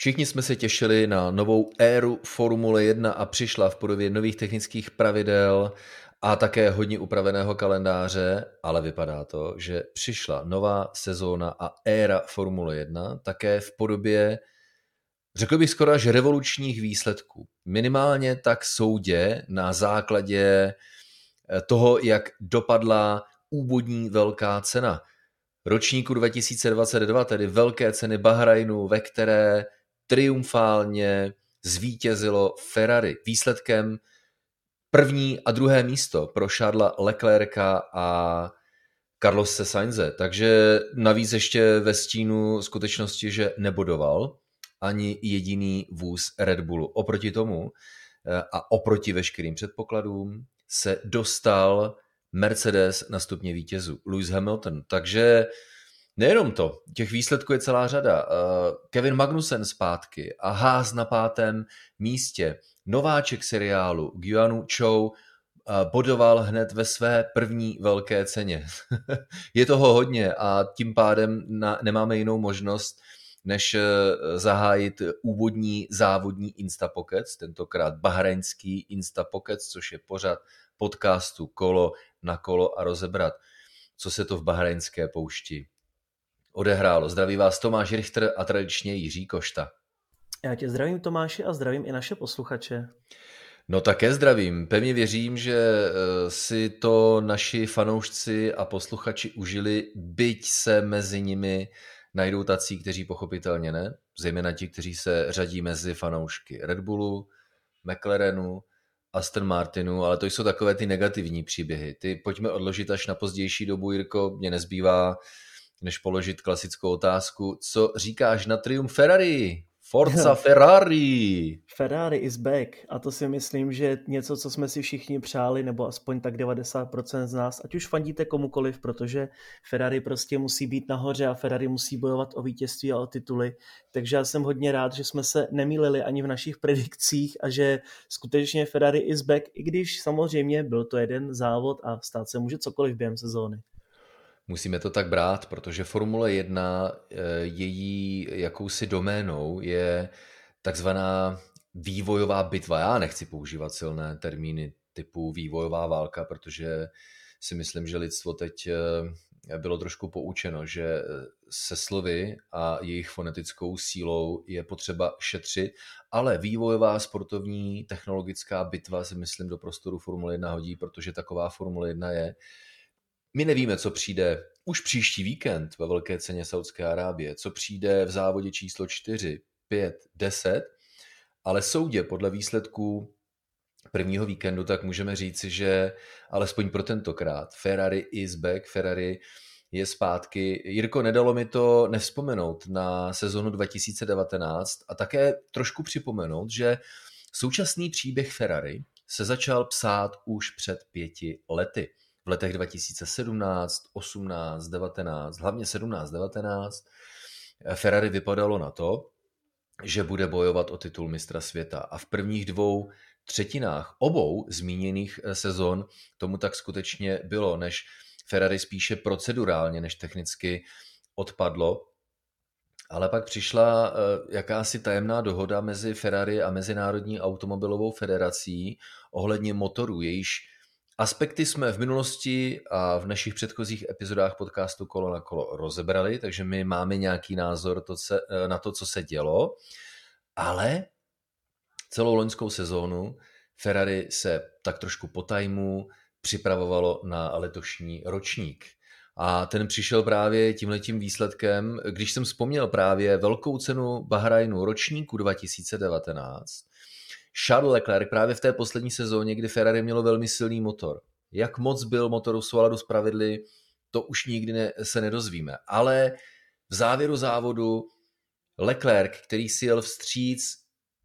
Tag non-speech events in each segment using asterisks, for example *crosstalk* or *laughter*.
Všichni jsme se těšili na novou éru Formule 1 a přišla v podobě nových technických pravidel a také hodně upraveného kalendáře, ale vypadá to, že přišla nová sezóna a éra Formule 1 také v podobě, řekl bych skoro až revolučních výsledků. Minimálně tak soudě na základě eh, toho, jak dopadla úvodní velká cena ročníku 2022, tedy velké ceny Bahrajnu, ve které triumfálně zvítězilo Ferrari. Výsledkem první a druhé místo pro Charlesa Leclerca a Carlose Sainze. Takže navíc ještě ve stínu skutečnosti, že nebodoval ani jediný vůz Red Bullu. Oproti tomu eh, a oproti veškerým předpokladům se dostal Mercedes na stupně vítězů, Lewis Hamilton. Takže Nejenom to, těch výsledků je celá řada. Eh, Kevin Magnussen zpátky a Haas na pátém místě. Nováček seriálu Guanu Chou eh, bodoval hned ve své první velké ceně. *laughs* je toho hodně a tím pádem na, nemáme jinou možnost, než eh, zahájit úvodní závodní Instapockets, tentokrát bahrajnský Instapockets, což je pořad podcastu Kolo na kolo a rozebrat, co se to v bahrajnské poušti odehrálo. Zdraví vás Tomáš Richter a tradičně Jiří Košta. Já tě zdravím Tomáši a zdravím i naše posluchače. No také zdravím. Pevně věřím, že eh, si to naši fanoušci a posluchači užili, byť se mezi nimi najdou tací, kteří pochopitelně ne, zejména ti, kteří se řadí mezi fanoušky Red Bullu, McLarenu, Aston Martinu, ale to jsou takové ty negativní příběhy. Ty pojďme odložit až na pozdější dobu, Jirko, mě nezbývá než položit klasickou otázku. Co říkáš na triumf Ferrari? Forza Ferrari! Ferrari is back a to si myslím, že je něco, co jsme si všichni přáli, nebo aspoň tak 90% z nás, ať už fandíte komukoliv, protože Ferrari prostě musí být nahoře a Ferrari musí bojovat o vítězství a o tituly. Takže já jsem hodně rád, že jsme se nemýlili ani v našich predikcích a že skutečně Ferrari is back, i když samozřejmě byl to jeden závod a stát se může cokoliv během sezóny. Musíme to tak brát, protože Formule 1, eh, její jakousi doménou je takzvaná vývojová bitva. Já nechci používat silné termíny typu vývojová válka, protože si myslím, že lidstvo teď eh, bylo trošku poučeno, že se slovy a jejich fonetickou sílou je potřeba šetřit, ale vývojová sportovní technologická bitva si myslím do prostoru Formule 1 hodí, protože taková Formule 1 je. My nevíme, co přijde už příští víkend ve velké ceně Saudské Arábie, co přijde v závodě číslo 4, 5, 10, ale soudě podle výsledků prvního víkendu, tak můžeme říci, že alespoň pro tentokrát Ferrari is back, Ferrari je zpátky. Jirko, nedalo mi to nevzpomenout na sezonu 2019 a také trošku připomenout, že současný příběh Ferrari se začal psát už před pěti lety v letech 2017, 18, 19, hlavně 17, 19, Ferrari vypadalo na to, že bude bojovat o titul mistra světa. A v prvních dvou třetinách obou zmíněných eh, sezon tomu tak skutečně bylo, než Ferrari spíše procedurálně než technicky odpadlo. Ale pak přišla eh, jakási tajemná dohoda mezi Ferrari a Mezinárodní automobilovou federací ohledně motorů, jejíž Aspekty jsme v minulosti a v našich předchozích epizodách podcastu Kolo na kolo rozebrali, takže my máme nějaký názor to, eh, na to, co se dělo, ale celou loňskou sezónu Ferrari se tak trošku po tajmu připravovalo na letošní ročník. A ten přišel právě tímhletím výsledkem, když jsem vzpomněl právě velkou cenu Bahrajnu ročníku 2019, Charles Leclerc právě v té poslední sezóně, kdy Ferrari mělo velmi silný motor. Jak moc byl motor v souladu s pravidly, to už nikdy ne, se nedozvíme. Ale v závěru závodu Leclerc, který si jel vstříc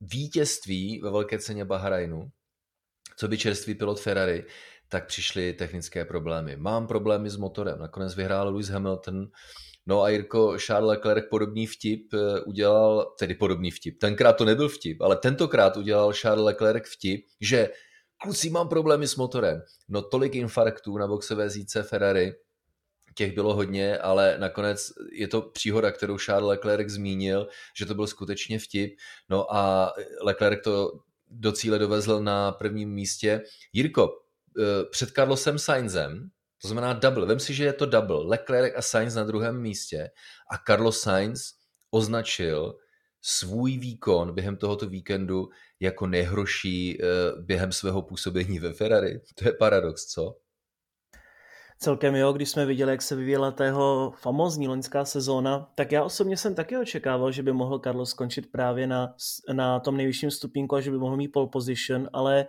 vítězství ve velké ceně Bahrajnu, co by čerstvý pilot Ferrari, tak přišly technické problémy. Mám problémy s motorem. Nakonec vyhrál Lewis Hamilton No a Jirko Charles Leclerc podobný vtip eh, udělal, tedy podobný vtip, tenkrát to nebyl vtip, ale tentokrát udělal Charles Leclerc vtip, že kluci mám problémy s motorem. No tolik infarktů na boxové zíce Ferrari, těch bylo hodně, ale nakonec je to příhoda, kterou Charles Leclerc zmínil, že to byl skutečně vtip. No a Leclerc to do cíle dovezl na prvním místě. Jirko, eh, před Carlosem Sainzem, to znamená double, vem si, že je to double, Leclerc a Sainz na druhém místě a Carlos Sainz označil svůj výkon během tohoto víkendu jako nejhorší eh, během svého působení ve Ferrari. To je paradox, co? Celkem jo, když jsme viděli, jak se vyvíjela tého famózní loňská sezóna, tak já osobně jsem taky očekával, že by mohl Carlos skončit právě na, na tom nejvyšším stupínku a že by mohl mít pole position, ale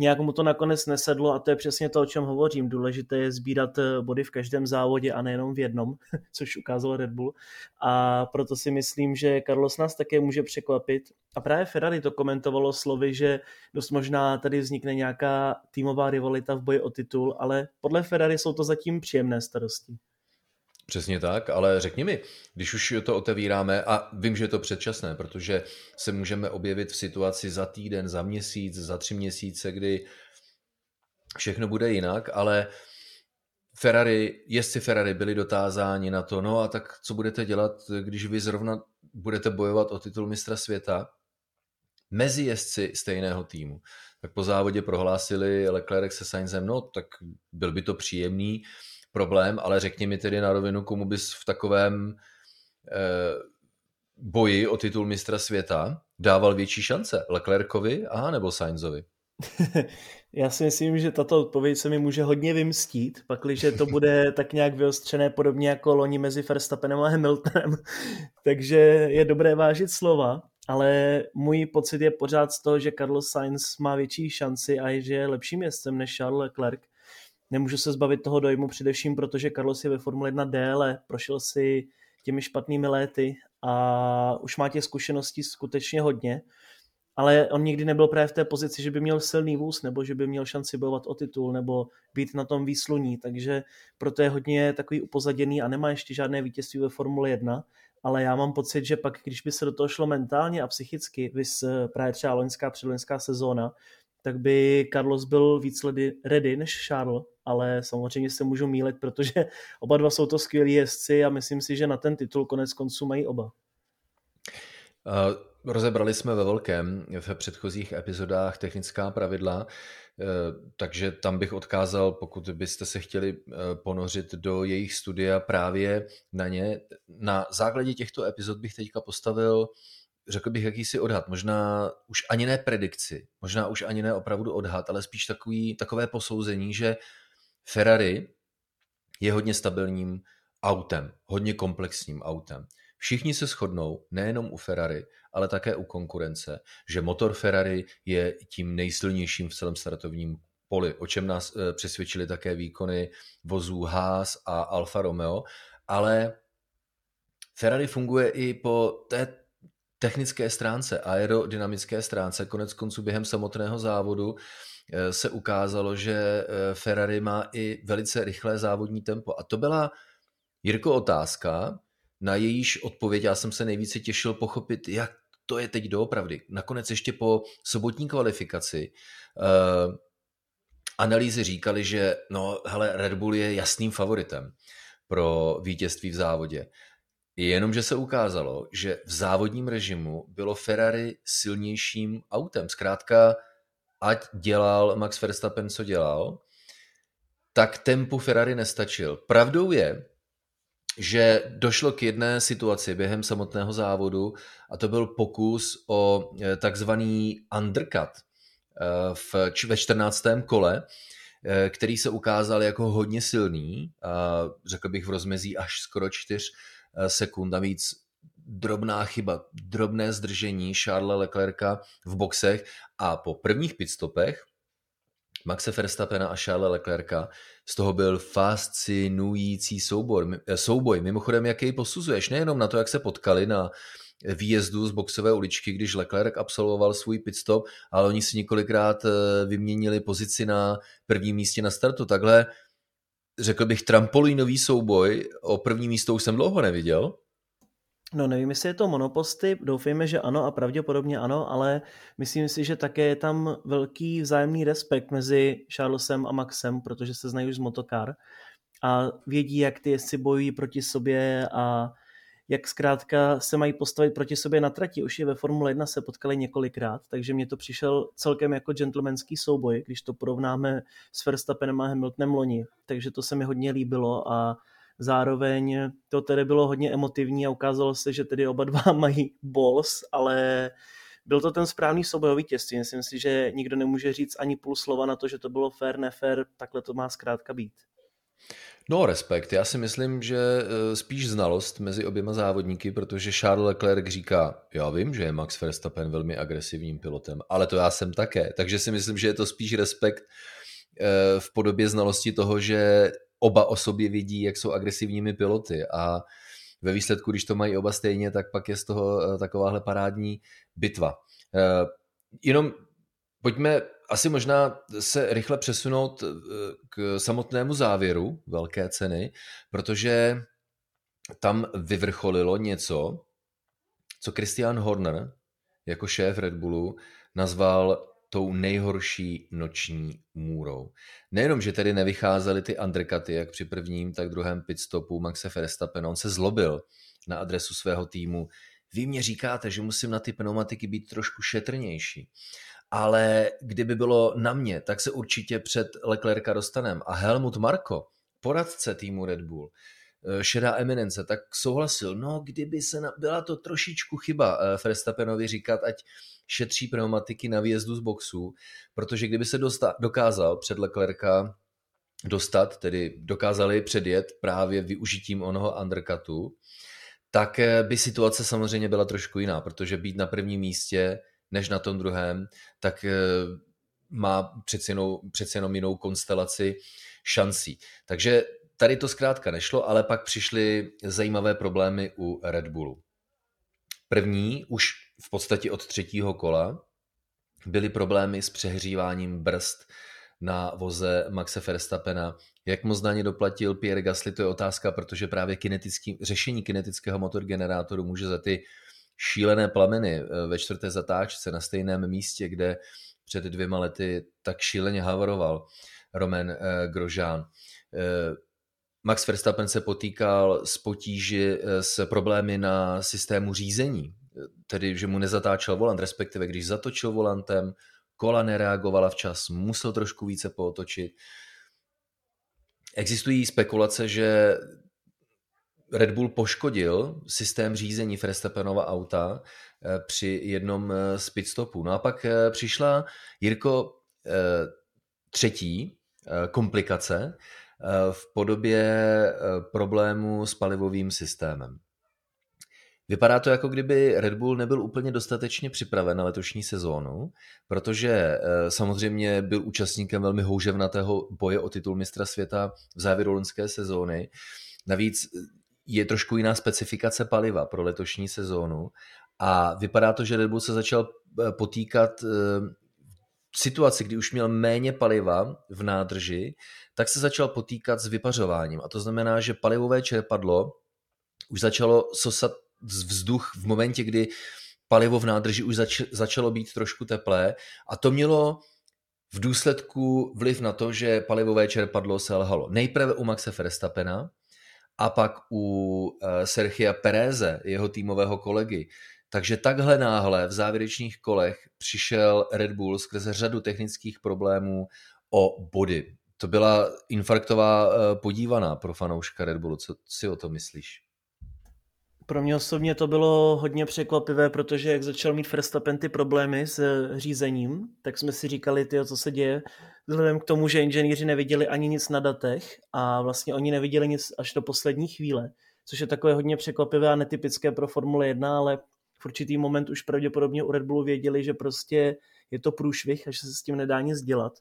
nějak mu to nakonec nesedlo a to je přesně to, o čem hovořím. Důležité je sbírat eh, body v každém závodě a nejenom v jednom, *laughs* což ukázal Red Bull. A proto si myslím, že Carlos nás také může překvapit. A právě Ferrari to komentovalo slovy, že dost možná tady vznikne nějaká týmová rivalita v boji o titul, ale podle Ferrari jsou to zatím příjemné starosti. Přesně tak, ale řekni mi, když už to otevíráme, a vím, že je to předčasné, protože se můžeme objevit v situaci za týden, za měsíc, za tři měsíce, kdy všechno bude jinak, ale Ferrari, jezdci Ferrari byli dotázáni na to, no a tak co budete dělat, když vy zrovna budete bojovat o titul mistra světa mezi jezdci stejného týmu. Tak po závodě prohlásili Leclerc se Sainzem, no tak byl by to příjemný, problém, ale řekni mi tedy na rovinu, komu bys v takovém eh, boji o titul mistra světa dával větší šance? Leclercovi a nebo Sainzovi? *laughs* Já si myslím, že tato odpověď se mi může hodně vymstít, pakliže to bude *laughs* tak nějak vyostřené podobně jako loni mezi Verstappenem a Hamiltonem. *laughs* Takže je dobré vážit slova, ale můj pocit je pořád z toho, že Carlos Sainz má větší šanci a že je lepším jezdcem než Charles Leclerc nemůžu se zbavit toho dojmu především, protože Carlos je ve Formule 1 déle, prošel si těmi špatnými léty a už má těch zkušeností skutečně hodně, ale on nikdy nebyl právě v té pozici, že by měl silný vůz, nebo že by měl šanci bojovat o titul, nebo být na tom výsluní, takže proto je hodně takový upozaděný a nemá ještě žádné vítězství ve Formule 1, ale já mám pocit, že pak, když by se do toho šlo mentálně a psychicky, vys právě třeba loňská, předloňská sezóna, tak by Carlos byl víc ready než Charles, ale samozřejmě se můžu mílit, protože *laughs* oba dva jsou to skvělí jezdci a myslím si, že na ten titul konec konců mají oba. Rozebrali jsme ve velkém v předchozích epizodách technická pravidla, uh, takže tam bych odkázal, pokud byste se chtěli uh, ponořit do jejich studia právě na ně. Na základě těchto epizod bych teďka postavil řekl bych, jakýsi odhad, možná už ani ne predikci, možná už ani ne opravdu odhad, ale spíš takový, takové posouzení, že Ferrari je hodně stabilním autem, hodně komplexním autem. Všichni se shodnou, nejenom u Ferrari, ale také u konkurence, že motor Ferrari je tím nejsilnějším v celém startovním poli, o čem nás eh, přesvědčili také výkony vozů Haas a Alfa Romeo, ale Ferrari funguje i po té technické stránce, aerodynamické stránce, konec konců během samotného závodu se ukázalo, že eh, Ferrari má i velice rychlé závodní tempo. A to byla, Jirko, otázka, na jejíž odpověď já jsem se nejvíce těšil pochopit, jak to je teď doopravdy. Nakonec ještě po sobotní kvalifikaci uh, analýzy říkali, že no, hele, Red Bull je jasným favoritem pro vítězství v závodě. Jenomže se ukázalo, že v závodním režimu bylo Ferrari silnějším autem. Zkrátka, ať dělal Max Verstappen, co dělal, tak tempu Ferrari nestačil. Pravdou je, že došlo k jedné situaci během samotného závodu a to byl pokus o eh, takzvaný undercut eh, v, ve 14. kole, eh, který se ukázal jako hodně silný, řekl bych v rozmezí až skoro 4 Eh, sekund. Navíc drobná chyba, drobné zdržení Charlesa Leclerca v boxech a po prvních pitstopech Maxe Verstappena a Charlesa Leclerca z toho byl fascinující soubor, eh, souboj. Mimochodem, jak jej posuzuješ? Nejenom na to, jak se potkali na výjezdu z boxové uličky, když Leclerc absolvoval svůj pitstop, ale oni si několikrát eh, vyměnili pozici na prvním místě na startu. Takhle řekl bych, trampolínový souboj. O první místo už jsem dlouho neviděl. No nevím, jestli je to monoposty, doufejme, že ano a pravděpodobně ano, ale myslím si, že také je tam velký vzájemný respekt mezi Charlesem a Maxem, protože se znají už z motokar. a vědí, jak ty jezdci bojují proti sobě a jak zkrátka se mají postavit proti sobě na trati. Už je ve Formule 1 se potkali několikrát, takže mě to přišel celkem jako gentlemanský souboj, když to porovnáme s Verstappenem a Hamiltonem loni. Takže to se mi hodně líbilo a zároveň to tedy bylo hodně emotivní a ukázalo se, že tedy oba dva *laughs* mají balls, ale byl to ten správný soubojový těství. Myslím si, že nikdo nemůže říct ani půl slova na to, že to bylo fair, nefair, takhle to má zkrátka být. No, respekt. Já si myslím, že eh, spíš znalost mezi oběma závodníky, protože Charles Leclerc říká, já vím, že je Max Verstappen velmi agresivním pilotem, ale to já jsem také. Takže si myslím, že je to spíš respekt eh, v podobě znalosti toho, že oba o sobě vidí, jak jsou agresivními piloty a ve výsledku, když to mají oba stejně, tak pak je z toho eh, takováhle parádní bitva. Jenom pojďme asi možná se rychle přesunout eh, k samotnému závěru velké ceny, protože tam vyvrcholilo něco, co Christian Horner jako šéf Red Bullu nazval tou nejhorší noční můrou. Nejenom, že tedy nevycházely ty undercuty, jak při prvním, tak druhém pitstopu Maxe Verstappen, on se zlobil na adresu svého týmu. Vy mě říkáte, že musím na ty pneumatiky být trošku šetrnější ale kdyby bylo na mě, tak se určitě před Leclerca dostanem. A Helmut Marko, poradce týmu Red Bull, šedá eminence, tak souhlasil, no kdyby se, na, byla to trošičku chyba eh, Verstappenovi říkat, ať šetří pneumatiky na výjezdu z boxu, protože kdyby se dosta, dokázal před Leclerca dostat, tedy dokázali předjet právě využitím onoho undercutu, tak eh, by situace samozřejmě byla trošku jiná, protože být na prvním místě než na tom druhém, tak eh, má přeci jenom, přeci jenom jinou konstelaci šancí. Takže tady to zkrátka nešlo, ale pak přišly zajímavé problémy u Red Bullu. První, už v podstatě od třetího kola, byly problémy s přehříváním brzd na voze Maxe Verstappena. Jak moc na ně doplatil Pierre Gasly, to je otázka, protože právě kinetický, řešení kinetického motorgenerátoru může za ty šílené plameny eh, ve čtvrté zatáčce na stejném místě, kde před dvěma lety tak šíleně havaroval Roman eh, Grožán. Eh, Max Verstappen se potýkal s potíži s problémy na systému řízení, tedy že mu nezatáčel volant, respektive když zatočil volantem, kola nereagovala včas, musel trošku více pootočit. Existují spekulace, že Red Bull poškodil systém řízení Verstappenova auta eh, při jednom eh, z pitstopů. No a pak eh, přišla Jirko třetí komplikace v podobě problému s palivovým systémem. Vypadá to, jako kdyby Red Bull nebyl úplně dostatečně připraven na letošní sezónu, protože samozřejmě byl účastníkem velmi houževnatého boje o titul mistra světa v závěru loňské sezóny. Navíc je trošku jiná specifikace paliva pro letošní sezónu a vypadá to, že Red Bull se začal eh, potýkat eh, situaci, kdy už měl méně paliva v nádrži, tak se začal potýkat s vypařováním. A to znamená, že palivové čerpadlo už začalo sosat vzduch v momentě, kdy palivo v nádrži už zač- začalo být trošku teplé a to mělo v důsledku vliv na to, že palivové čerpadlo selhalo. Nejprve u Maxe Verstappena, a pak u eh, Sergia Pereze, jeho týmového kolegy. Takže takhle náhle v závěrečných kolech přišel Red Bull skrze řadu technických problémů o body. To byla infarktová eh, podívaná pro fanouška Red Bullu. Co si o to myslíš? Pro mě osobně to bylo hodně překvapivé, protože jak začal mít Verstappen ty problémy s řízením, tak jsme si říkali, tyjo, co se děje, vzhledem k tomu, že inženýři neviděli ani nic na datech a vlastně oni neviděli nic až do poslední chvíle, což je takové hodně překvapivé a netypické pro Formule 1, ale v určitý moment už pravděpodobně u Red Bullu věděli, že prostě je to průšvih a že se s tím nedá nic dělat.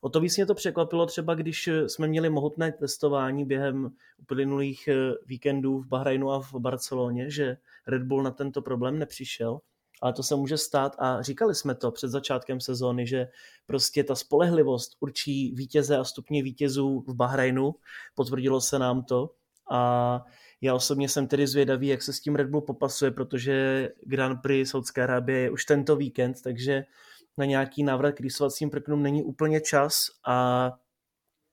O to víc mě to překvapilo třeba, když jsme měli mohutné testování během uplynulých eh, víkendů v Bahrajnu a v Barceloně, že Red Bull na tento problém nepřišel. Ale to se může stát a říkali jsme to před začátkem sezóny, že prostě ta spolehlivost určí vítěze a stupně vítězů v Bahrajnu, potvrdilo se nám to a já osobně jsem tedy zvědavý, jak se s tím Red Bull popasuje, protože Grand Prix Saudské Arábie je už tento víkend, takže na nějaký návrat k rýsovacím prknům není úplně čas a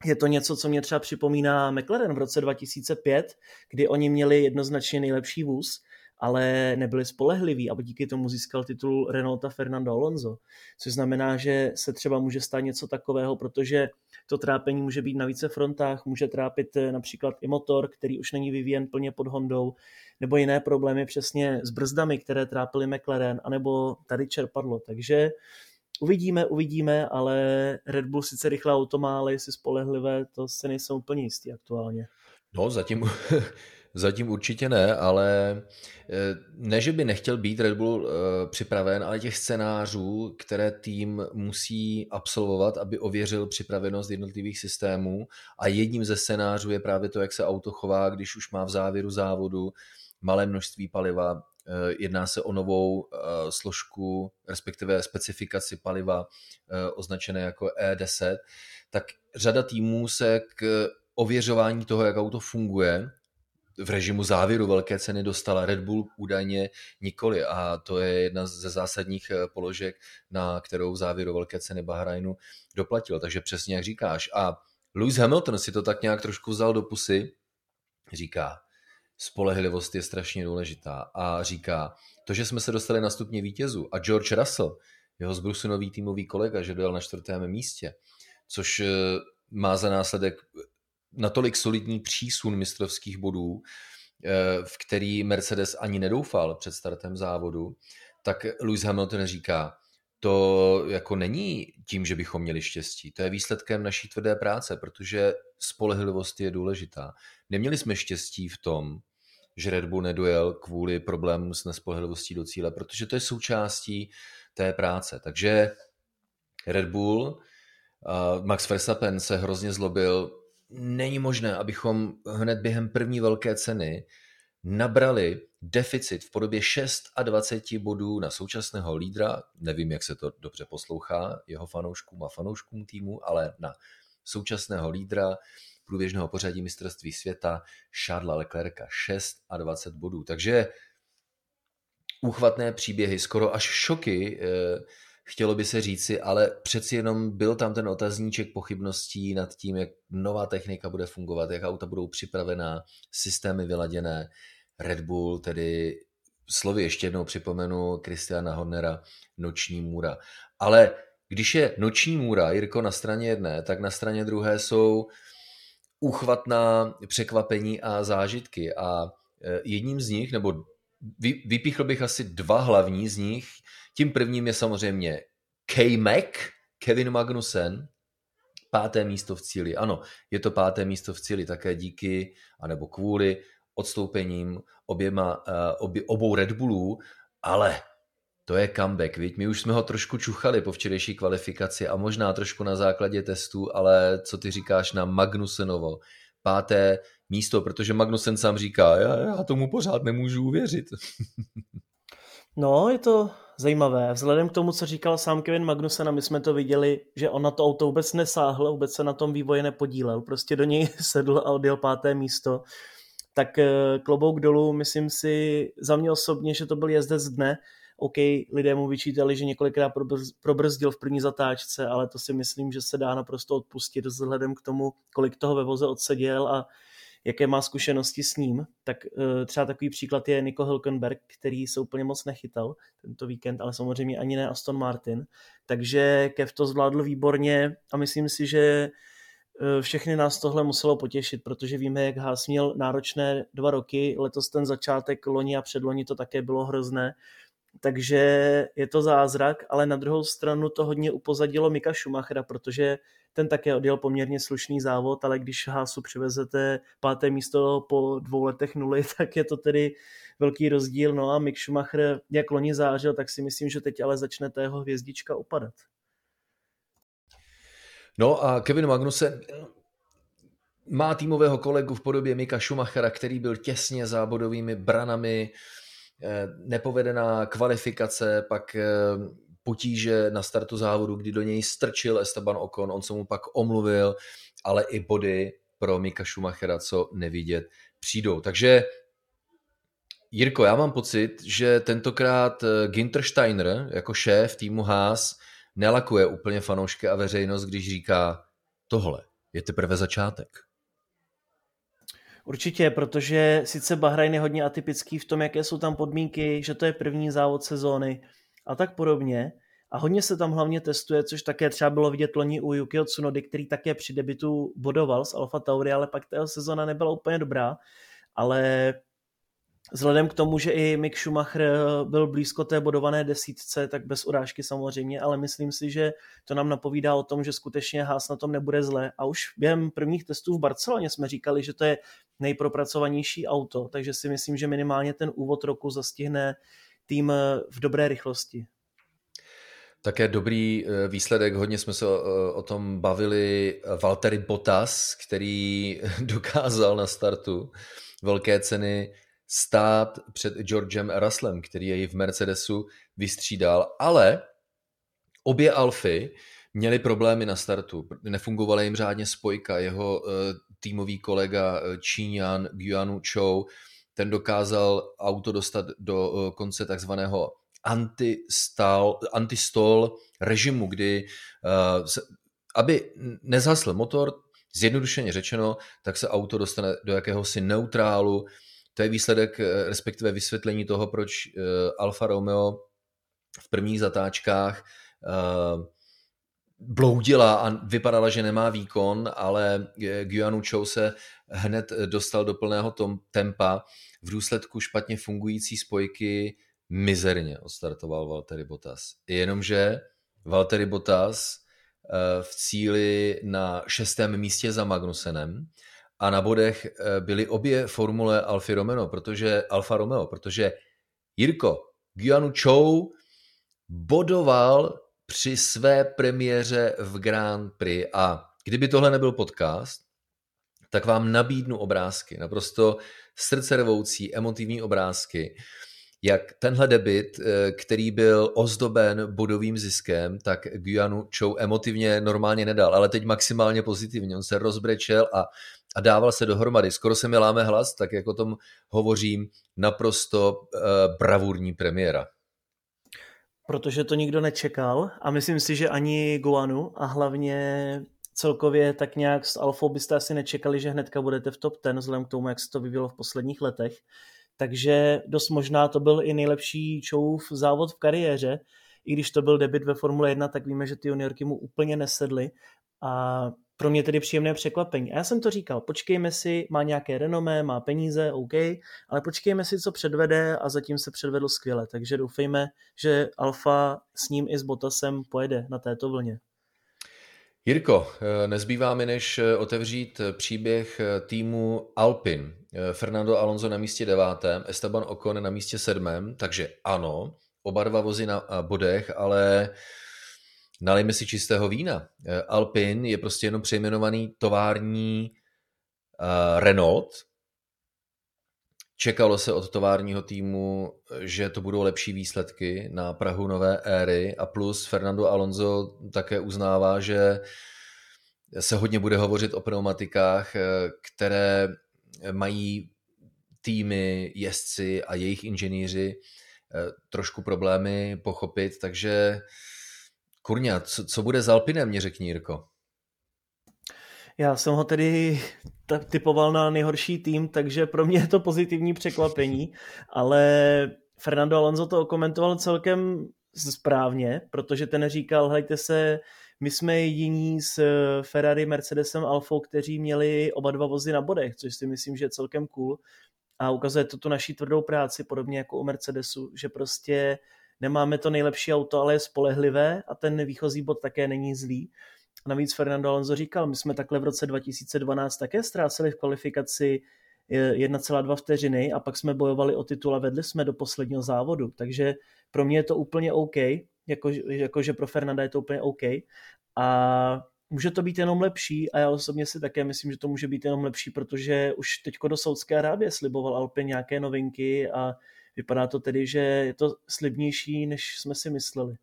je to něco, co mě třeba připomíná McLaren v roce 2005, kdy oni měli jednoznačně nejlepší vůz, ale nebyli spolehliví a díky tomu získal titul Renaulta Fernando Alonso. Což znamená, že se třeba může stát něco takového, protože to trápení může být na více frontách, může trápit eh, například i motor, který už není vyvíjen plně pod Hondou, nebo jiné problémy přesně s brzdami, které trápily McLaren, anebo tady čerpadlo. Takže uvidíme, uvidíme, ale Red Bull sice rychlé auto má, ale jestli spolehlivé, to se nejsou úplně jistý aktuálně. No, zatím, zatím určitě ne, ale eh, ne, že by nechtěl být Red Bull eh, připraven, ale těch scénářů, které tým musí absolvovat, aby ověřil připravenost jednotlivých systémů. A jedním ze scénářů je právě to, jak se auto chová, když už má v závěru závodu malé množství paliva, Eh, jedná se o novou složku, respektive specifikaci paliva označené jako E10, tak řada týmů se k ověřování toho, jak auto funguje, v režimu závěru velké ceny dostala Red Bull údajně nikoli a to je jedna ze zásadních položek, na kterou v závěru velké ceny Bahrajnu doplatil. Takže přesně jak říkáš. A Lewis Hamilton si to tak nějak trošku vzal do pusy, říká, spolehlivost je strašně důležitá a říká, to, že jsme se dostali na stupně vítězů a George Russell, jeho zbrusunový týmový kolega, že dojel na čtvrtém místě, což eh, má za následek natolik solidní přísun mistrovských bodů, eh, v který Mercedes ani nedoufal před startem závodu, tak Lewis Hamilton říká, to jako není tím, že bychom měli štěstí. To je výsledkem naší tvrdé práce, protože spolehlivost je důležitá. Neměli jsme štěstí v tom, že Red Bull nedojel kvůli problémům s nespolehlivostí do cíle, protože to je součástí té práce. Takže Red Bull, Max Verstappen se hrozně zlobil. Není možné, abychom hned během první velké ceny nabrali deficit v podobě 6 a 20 bodů na současného lídra, nevím, jak se to dobře poslouchá jeho fanouškům a fanouškům týmu, ale na současného lídra průběžného pořadí mistrovství světa Charlesa Leclerca 6 a 20 bodů. Takže úchvatné příběhy, skoro až šoky, eh, chtělo by se říci, ale přeci jenom byl tam ten otazníček pochybností nad tím, jak nová technika bude fungovat, jak auta budou připravená, systémy vyladěné. Red Bull tedy slovy ještě jednou připomenu Kristiana Hornera, noční můra. Ale když je noční můra, Jirko, na straně jedné, tak na straně druhé jsou úchvatná překvapení a zážitky a e, jedním z nich, nebo vypíchl bych asi dva hlavní z nich. Tím prvním je samozřejmě K-Mac, Kevin Magnussen, páté místo v cíli. Ano, je to páté místo v cíli také díky, anebo kvůli odstoupením oběma, e, obě, obou Red Bullů, ale to je comeback, viď? My už jsme ho trošku čuchali po včerejší kvalifikaci a možná trošku na základě testů, ale co ty říkáš na Magnusenovo, páté místo, protože Magnusen sám říká, já, já tomu pořád nemůžu uvěřit. *laughs* No, je to zajímavé. Vzhledem k tomu, co říkal sám Kevin Magnussen, a my jsme to viděli, že on na to auto vůbec nesáhl, vůbec se na tom vývoji nepodílel. Prostě do něj *laughs* sedl a odjel páté místo. Tak eh, klobouk dolů, myslím si za mě osobně, že to byl jezdec dne, OK, lidé mu vyčítali, že několikrát probrzdil v první zatáčce, ale to si myslím, že se dá naprosto odpustit vzhledem k tomu, kolik toho ve voze odseděl a jaké má zkušenosti s ním. Tak eh, třeba takový příklad je Nico Hülkenberg, který se úplně moc nechytal tento víkend, ale samozřejmě ani ne Aston Martin. Takže Kev to zvládl výborně a myslím si, že eh, všechny nás tohle muselo potěšit, protože víme, jak Haas měl náročné dva roky, letos ten začátek loni a předloni to také bylo hrozné, takže je to zázrak, ale na druhou stranu to hodně upozadilo Mika Schumachera, protože ten také odjel poměrně slušný závod, ale když Hásu přivezete páté místo po dvou letech nuly, *laughs* tak je to tedy velký rozdíl. No a Mick Schumacher, jak loni zářil, tak si myslím, že teď ale začne ta jeho hvězdička opadat. No a Kevin Magnussen má týmového kolegu v podobě Mika Schumachera, který byl těsně zábodovými branami Eh, nepovedená kvalifikace, pak eh, potíže na startu závodu, kdy do něj strčil Esteban Ocon, on se mu pak omluvil, ale i body pro Mika Schumachera, co nevidět, přijdou. Takže Jirko, já mám pocit, že tentokrát eh, Ginter Steiner jako šéf týmu Haas nelakuje úplně fanoušky a veřejnost, když říká tohle je teprve začátek. Určitě, protože sice Bahrajn je hodně atypický v tom, jaké jsou tam podmínky, že to je první závod sezóny a tak podobně. A hodně se tam hlavně testuje, což také třeba bylo vidět loni u Yukiho Tsunody, který také při debitu bodoval z Alfa Tauri, ale pak ta sezona nebyla úplně dobrá. Ale Vzhledem k tomu, že i Mick Schumacher byl blízko té bodované desítce, tak bez urážky samozřejmě, ale myslím si, že to nám napovídá o tom, že skutečně Haas na tom nebude zle. A už během prvních testů v Barceloně jsme říkali, že to je nejpropracovanější auto, takže si myslím, že minimálně ten úvod roku zastihne tým v dobré rychlosti. Také dobrý eh, výsledek, hodně jsme se o, o tom bavili, Valtteri Bottas, který *laughs* dokázal na startu velké ceny stát před Georgem Russellem, který jej v Mercedesu vystřídal, ale obě Alfy měli problémy na startu. Nefungovala jim řádně spojka. Jeho týmový kolega Číňan Guanu Chou, ten dokázal auto dostat do uh, konce takzvaného anti-stall, anti-stall režimu, kdy se, aby nezhasl motor, zjednodušeně řečeno, tak se auto dostane do jakéhosi neutrálu, to je výsledek, eh, respektive vysvětlení toho, proč eh, Alfa Romeo v prvních zatáčkách eh, bloudila a vypadala, že nemá výkon, ale Guanu Chou se hned dostal do plného tom tempa. V důsledku špatně fungující spojky mizerně odstartoval Valtteri Bottas. Jenomže Valtteri Bottas v cíli na šestém místě za Magnusenem a na bodech eh, byly obě formule Alfa Romeo, protože, Alfa Romeo, protože Jirko Guianu Chou bodoval při své premiéře v Grand Prix a kdyby tohle nebyl podcast, tak vám nabídnu obrázky, naprosto srdcervoucí, emotivní obrázky, jak tenhle debit, eh, který byl ozdoben bodovým ziskem, tak Guianu Chou emotivně normálně nedal, ale teď maximálně pozitivně. On se rozbrečel a a dával se dohromady. Skoro se mi láme hlas, tak jak o tom hovořím, naprosto uh, bravurní premiéra. Protože to nikdo nečekal a myslím si, že ani Guanu a hlavně celkově tak nějak s Alfou byste asi nečekali, že hnedka budete v top 10, vzhledem k tomu, jak se to vyvíjelo v posledních letech. Takže dost možná to byl i nejlepší Chouův závod v kariéře. I když to byl debit ve Formule 1, tak víme, že ty juniorky mu úplně nesedly a pro mě tedy příjemné překvapení. A já jsem to říkal, počkejme si, má nějaké renomé, má peníze, OK, ale počkejme si, co předvede a zatím se předvedl skvěle, takže doufejme, že Alfa s ním i s Bottasem pojede na této vlně. Jirko, nezbývá mi než otevřít příběh týmu Alpin. Fernando Alonso na místě devátém, Esteban Ocon na místě sedmém, takže ano, oba dva vozy na bodech, ale Nalejme si čistého vína. Eh, Alpin je prostě jenom přejmenovaný tovární uh, Renault. Čekalo se od továrního týmu, že to budou lepší výsledky na Prahu nové éry a plus Fernando Alonso také uznává, že se hodně bude hovořit o pneumatikách, eh, které mají týmy, jezdci a jejich inženýři trošku problémy pochopit, takže Kurňa, co, co bude s Alpinem, mě řekni, Jirko. Já jsem ho tedy typoval na nejhorší tým, takže pro mě je to pozitivní překvapení, ale Fernando Alonso to komentoval celkem správně, protože ten říkal, hejte se, my jsme jediní s Ferrari, Mercedesem, Alfou, kteří měli oba dva vozy na bodech, což si myslím, že je celkem cool. A ukazuje to tu naší tvrdou práci, podobně jako u Mercedesu, že prostě nemáme to nejlepší auto, ale je spolehlivé a ten výchozí bod také není zlý. A navíc Fernando Alonso říkal, my jsme takhle v roce 2012 také ztráceli v kvalifikaci 1,2 vteřiny a pak jsme bojovali o titul a vedli jsme do posledního závodu. Takže pro mě je to úplně OK, jakože jako, že pro Fernanda je to úplně OK. A může to být jenom lepší a já osobně si také myslím, že to může být jenom lepší, protože už teďko do Saudské Arábie sliboval Alpin nějaké novinky a vypadá to tedy, že je to slibnější, než jsme si mysleli.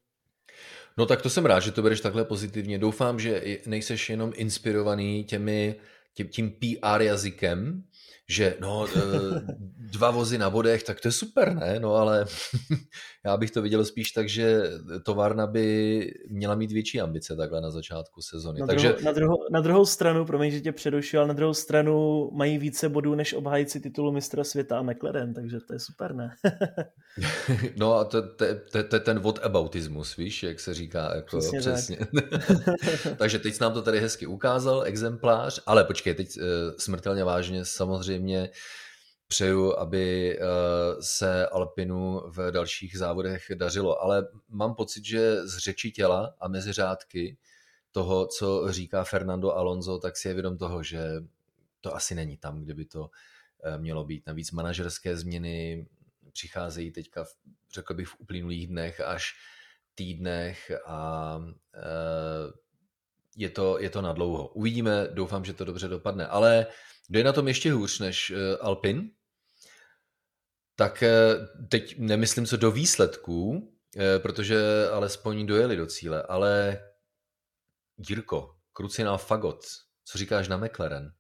No tak to jsem rád, že to bereš takhle pozitivně. Doufám, že nejseš jenom inspirovaný těmi, tím, tím PR jazykem, že no, e, dva vozy na bodech, tak to je super, ne? No ale *laughs* já bych to viděl spíš tak, že továrna by měla mít větší ambice takhle na začátku sezony. Na, Takže... druhou, na, druhou, na druhou stranu, promiň, že tě předušil, ale na druhou stranu mají více bodů než obhájci titulu mistra světa a McLaren, takže to je super, ne? *laughs* no a to, to, to, to je ten whataboutismus, víš, jak se říká. Jako přesně. přesně. *laughs* takže teď nám to tady hezky ukázal, exemplář, ale počkej, teď uh, smrtelně vážně samozřejmě přeju, aby eh, se Alpinu v dalších závodech dařilo. Ale mám pocit, že z řeči těla a mezi řádky toho, co říká Fernando Alonso, tak si je vědom toho, že to asi není tam, kde by to eh, mělo být. Navíc manažerské změny přicházejí teďka, řekl bych, v uplynulých dnech až týdnech a eh, je to, je to na dlouho. Uvidíme, doufám, že to dobře dopadne. Ale kdo je na tom ještě hůř než Alpin? tak eh, teď nemyslím co do výsledků, eh, protože alespoň dojeli do cíle, ale Jirko, Krucinál Fagot, co říkáš na McLaren?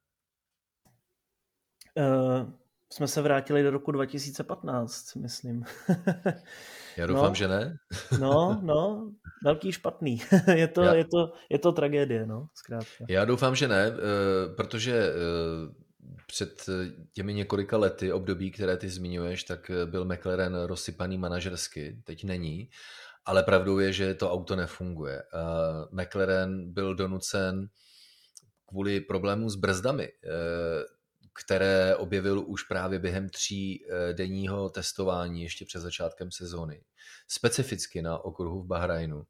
Jsme se vrátili do roku 2015, myslím. *laughs* Já doufám, no, že ne. no, no, velký špatný. *laughs* je, to, Já... je, to, je to tragédie, no, zkrátka. Já doufám, že ne, protože před eh, těmi několika lety, období, které ty zmiňuješ, tak eh, byl McLaren rozsypaný manažersky, teď není, ale pravdou je, že to auto nefunguje. McLaren byl donucen kvůli problému s brzdami, eh, které objevil už právě během tří denního testování ještě před začátkem sezóny, specificky na okruhu v Bahrajnu,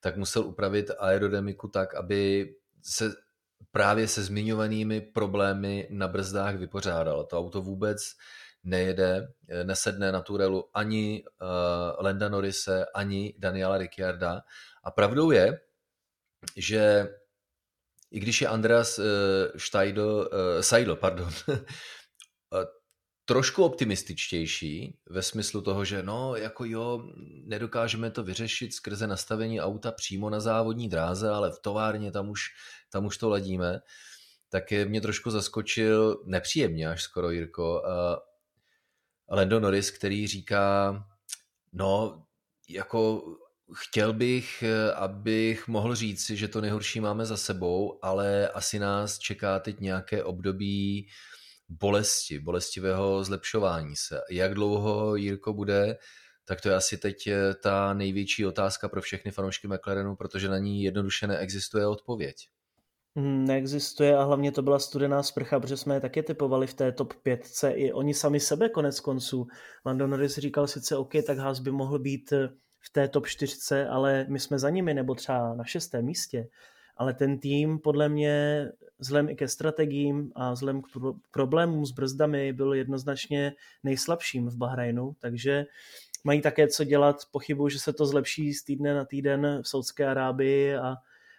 tak musel upravit aerodynamiku tak, aby se právě se zmiňovanými problémy na brzdách vypořádal. To auto vůbec nejede, nesedne na tu relu ani uh, Lenda Norrise, ani Daniela Ricciarda. A pravdou je, že i když je Andreas uh, Steidl, uh, Seidl, pardon, *laughs* trošku optimističtější ve smyslu toho, že no, jako jo, nedokážeme to vyřešit skrze nastavení auta přímo na závodní dráze, ale v továrně tam už, tam už to ladíme, tak mě trošku zaskočil nepříjemně až skoro Jirko Lando Norris, který říká, no, jako chtěl bych, abych mohl říct že to nejhorší máme za sebou, ale asi nás čeká teď nějaké období bolesti, bolestivého zlepšování se. Jak dlouho Jirko bude, tak to je asi teď eh, ta největší otázka pro všechny fanoušky McLarenu, protože na ní jednoduše neexistuje odpověď. Hmm, neexistuje a hlavně to byla studená sprcha, protože jsme je taky typovali v té top 5. I oni sami sebe konec konců. Lando Norris říkal sice OK, tak Haas by mohl být eh, v té top 4, ale my jsme za nimi, nebo třeba na šestém místě ale ten tým podle mě vzhledem i ke strategiím a vzhledem k problémům s brzdami byl jednoznačně nejslabším v Bahrajnu, takže mají také co dělat, pochybuji, že se to zlepší z týdne na týden v Saudské Arábii a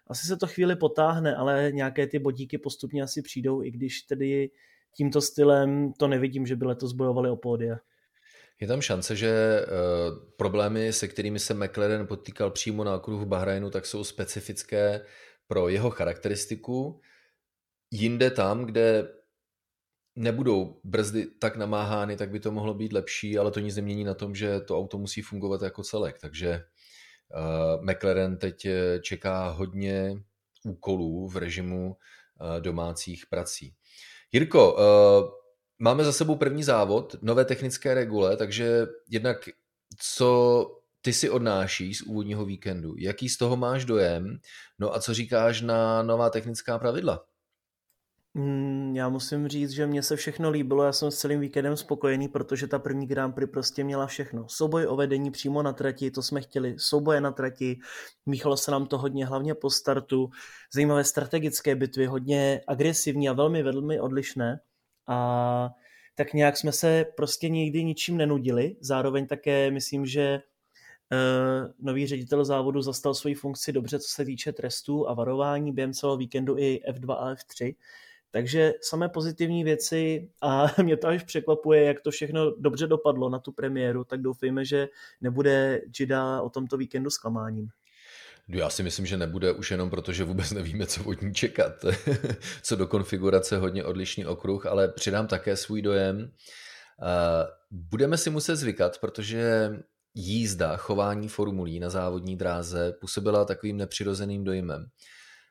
asi se to chvíli potáhne, ale nějaké ty bodíky postupně asi přijdou, i když tedy tímto stylem to nevidím, že by letos bojovali o pódia. Je tam šance, že uh, problémy, se kterými se McLaren potýkal přímo na okruhu Bahrajnu, tak jsou specifické pro jeho charakteristiku. Jinde tam, kde nebudou brzdy tak namáhány, tak by to mohlo být lepší, ale to nic nemění na tom, že to auto musí fungovat jako celek. Takže uh, McLaren teď eh, čeká hodně úkolů v režimu domácích prací. Jirko, máme za sebou první závod, nové technické regule, takže jednak co ty si odnášíš z úvodního víkendu? Jaký z toho máš dojem? No a co říkáš na nová technická pravidla? Mm, já musím říct, že mně se všechno líbilo, já jsem s celým víkendem spokojený, protože ta první Grand Prix prostě měla všechno. Souboj o vedení přímo na trati, to jsme chtěli, souboje na trati, míchalo se nám to hodně, hlavně po startu, zajímavé strategické bitvy, hodně agresivní a velmi, velmi odlišné. A tak nějak jsme se prostě nikdy ničím nenudili, zároveň také myslím, že Eh, nový ředitel závodu zastal svoji funkci dobře, co se týče trestů a varování během celého víkendu i F2 a F3. Takže samé pozitivní věci a *laughs* mě to až překvapuje, jak to všechno dobře dopadlo na tu premiéru, tak doufejme, že nebude Jida o tomto víkendu zklamáním. Já si myslím, že nebude už jenom proto, že vůbec nevíme, co od ní čekat. *laughs* co do konfigurace hodně odlišný okruh, ale přidám také svůj dojem. Budeme si muset zvykat, protože jízda, chování formulí na závodní dráze působila takovým nepřirozeným dojmem.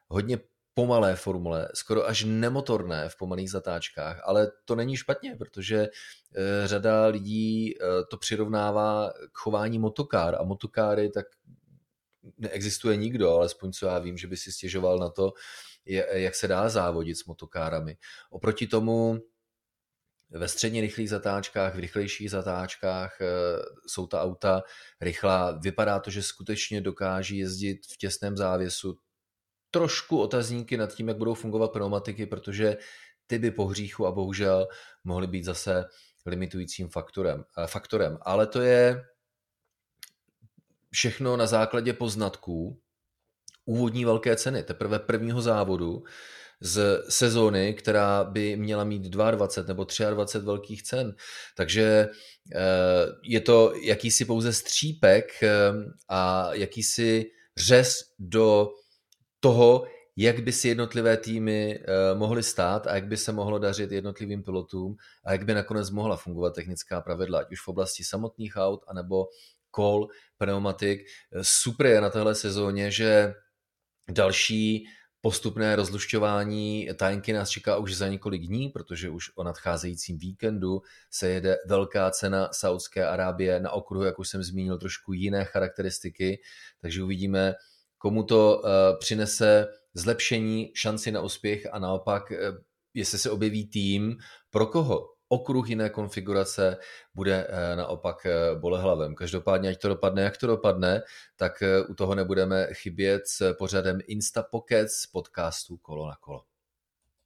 Hodně pomalé formule, skoro až nemotorné v pomalých zatáčkách, ale to není špatně, protože eh, řada lidí eh, to přirovnává k chování motokár a motokáry tak neexistuje nikdo, alespoň co já vím, že by si stěžoval na to, jak se dá závodit s motokárami. Oproti tomu ve středně rychlých zatáčkách, v rychlejších zatáčkách eh, jsou ta auta rychlá. Vypadá to, že skutečně dokáží jezdit v těsném závěsu. Trošku otazníky nad tím, jak budou fungovat pneumatiky, protože ty by po hříchu a bohužel mohly být zase limitujícím faktorem. Eh, faktorem. Ale to je všechno na základě poznatků úvodní velké ceny, teprve prvního závodu, z sezóny, která by měla mít 22 nebo 23 velkých cen. Takže eh, je to jakýsi pouze střípek eh, a jakýsi řez do toho, jak by si jednotlivé týmy eh, mohly stát a jak by se mohlo dařit jednotlivým pilotům a jak by nakonec mohla fungovat technická pravidla, ať už v oblasti samotných aut, anebo kol, pneumatik. Super je na téhle sezóně, že další postupné rozlušťování tajenky nás čeká už za několik dní, protože už o nadcházejícím víkendu se jede velká cena Saudské Arábie na okruhu, jak už jsem zmínil, trošku jiné charakteristiky, takže uvidíme, komu to eh, přinese zlepšení, šanci na úspěch a naopak, eh, jestli se objeví tým, pro koho okruh jiné konfigurace bude eh, naopak eh, bolehlavem. Každopádně, ať to dopadne, jak to dopadne, tak eh, u toho nebudeme chybět s pořadem Instapocket z podcastu Kolo na kolo.